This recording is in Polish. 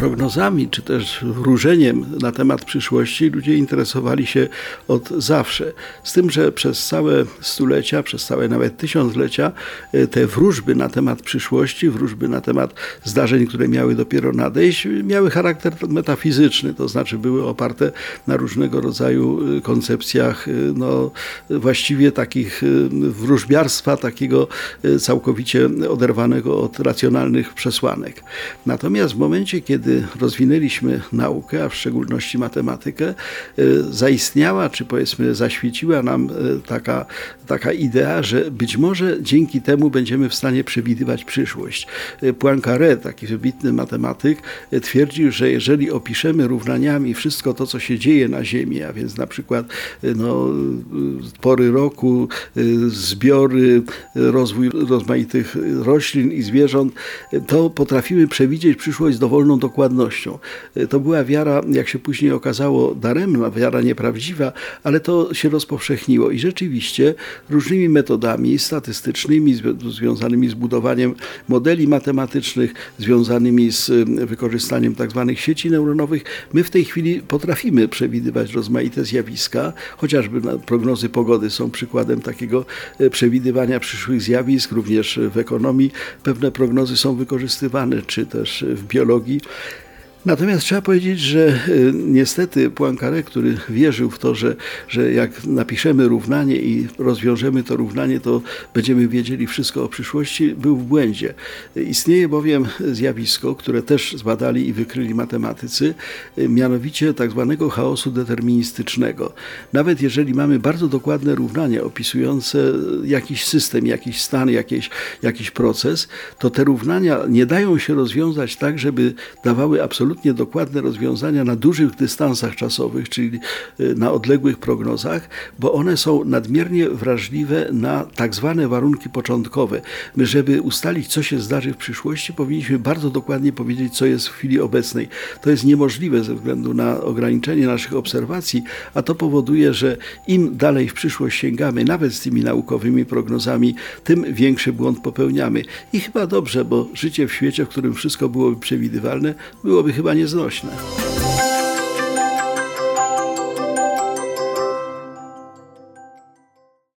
Prognozami czy też wróżeniem na temat przyszłości ludzie interesowali się od zawsze. Z tym, że przez całe stulecia, przez całe nawet tysiąclecia e, te wróżby na temat przyszłości, wróżby na temat zdarzeń, które miały dopiero nadejść, miały charakter metafizyczny, to znaczy były oparte na różnego rodzaju e, koncepcjach, e, no właściwie takich wróżbiarstwa, takiego całkowicie oderwanego od racjonalnych przesłanek. Natomiast w momencie, kiedy rozwinęliśmy naukę, a w szczególności matematykę, e, zaistniała, czy powiedzmy zaświeciła nam e, taka, taka idea, że być może dzięki temu będziemy w stanie przewidywać przyszłość. E, Poincaré, taki wybitny matematyk, twierdził, że jeżeli opiszemy równaniami wszystko to, co się dzieje na Ziemi, a więc na przykład no, pory roku, zbiory, rozwój rozmaitych roślin i zwierząt, to potrafimy przewidzieć przyszłość z dowolną dokładnością dokładnością. E, to była wiara, jak się później okazało, daremna, wiara nieprawdziwa, ale to się rozpowszechniło i rzeczywiście różnymi metodami statystycznymi, związanymi z budowaniem modeli matematycznych, związanymi z wykorzystaniem tzw. Tak sieci neuronowych, my w tej chwili potrafimy przewidywać rozmaite zjawiska, chociażby prognozy pogody są przykładem takiego e, przewidywania przyszłych zjawisk, również w ekonomii pewne prognozy są wykorzystywane, czy też w biologii. Natomiast trzeba powiedzieć, że y, niestety Poincaré, który wierzył w to, że, że jak napiszemy równanie i rozwiążemy to równanie, to będziemy wiedzieli wszystko o przyszłości, był w błędzie. Istnieje bowiem zjawisko, które też zbadali i wykryli matematycy, y, mianowicie tak zwanego chaosu deterministycznego. Nawet jeżeli mamy bardzo dokładne równania opisujące jakiś system, jakiś stan, jakiś, jakiś proces, to te równania nie dają się rozwiązać tak, żeby dawały absolutnie absolutnie dokładne rozwiązania na dużych dystansach czasowych, czyli y, na odległych prognozach, bo one są nadmiernie wrażliwe na tak zwane warunki początkowe. My, żeby ustalić, co się zdarzy w przyszłości, powinniśmy bardzo dokładnie powiedzieć, co jest w chwili obecnej. To jest niemożliwe ze względu na ograniczenie naszych obserwacji, a to powoduje, że im dalej w przyszłość sięgamy, nawet z tymi naukowymi prognozami, tym większy błąd popełniamy. I chyba dobrze, bo życie w świecie, w którym wszystko byłoby przewidywalne, byłoby chyba nieznośne.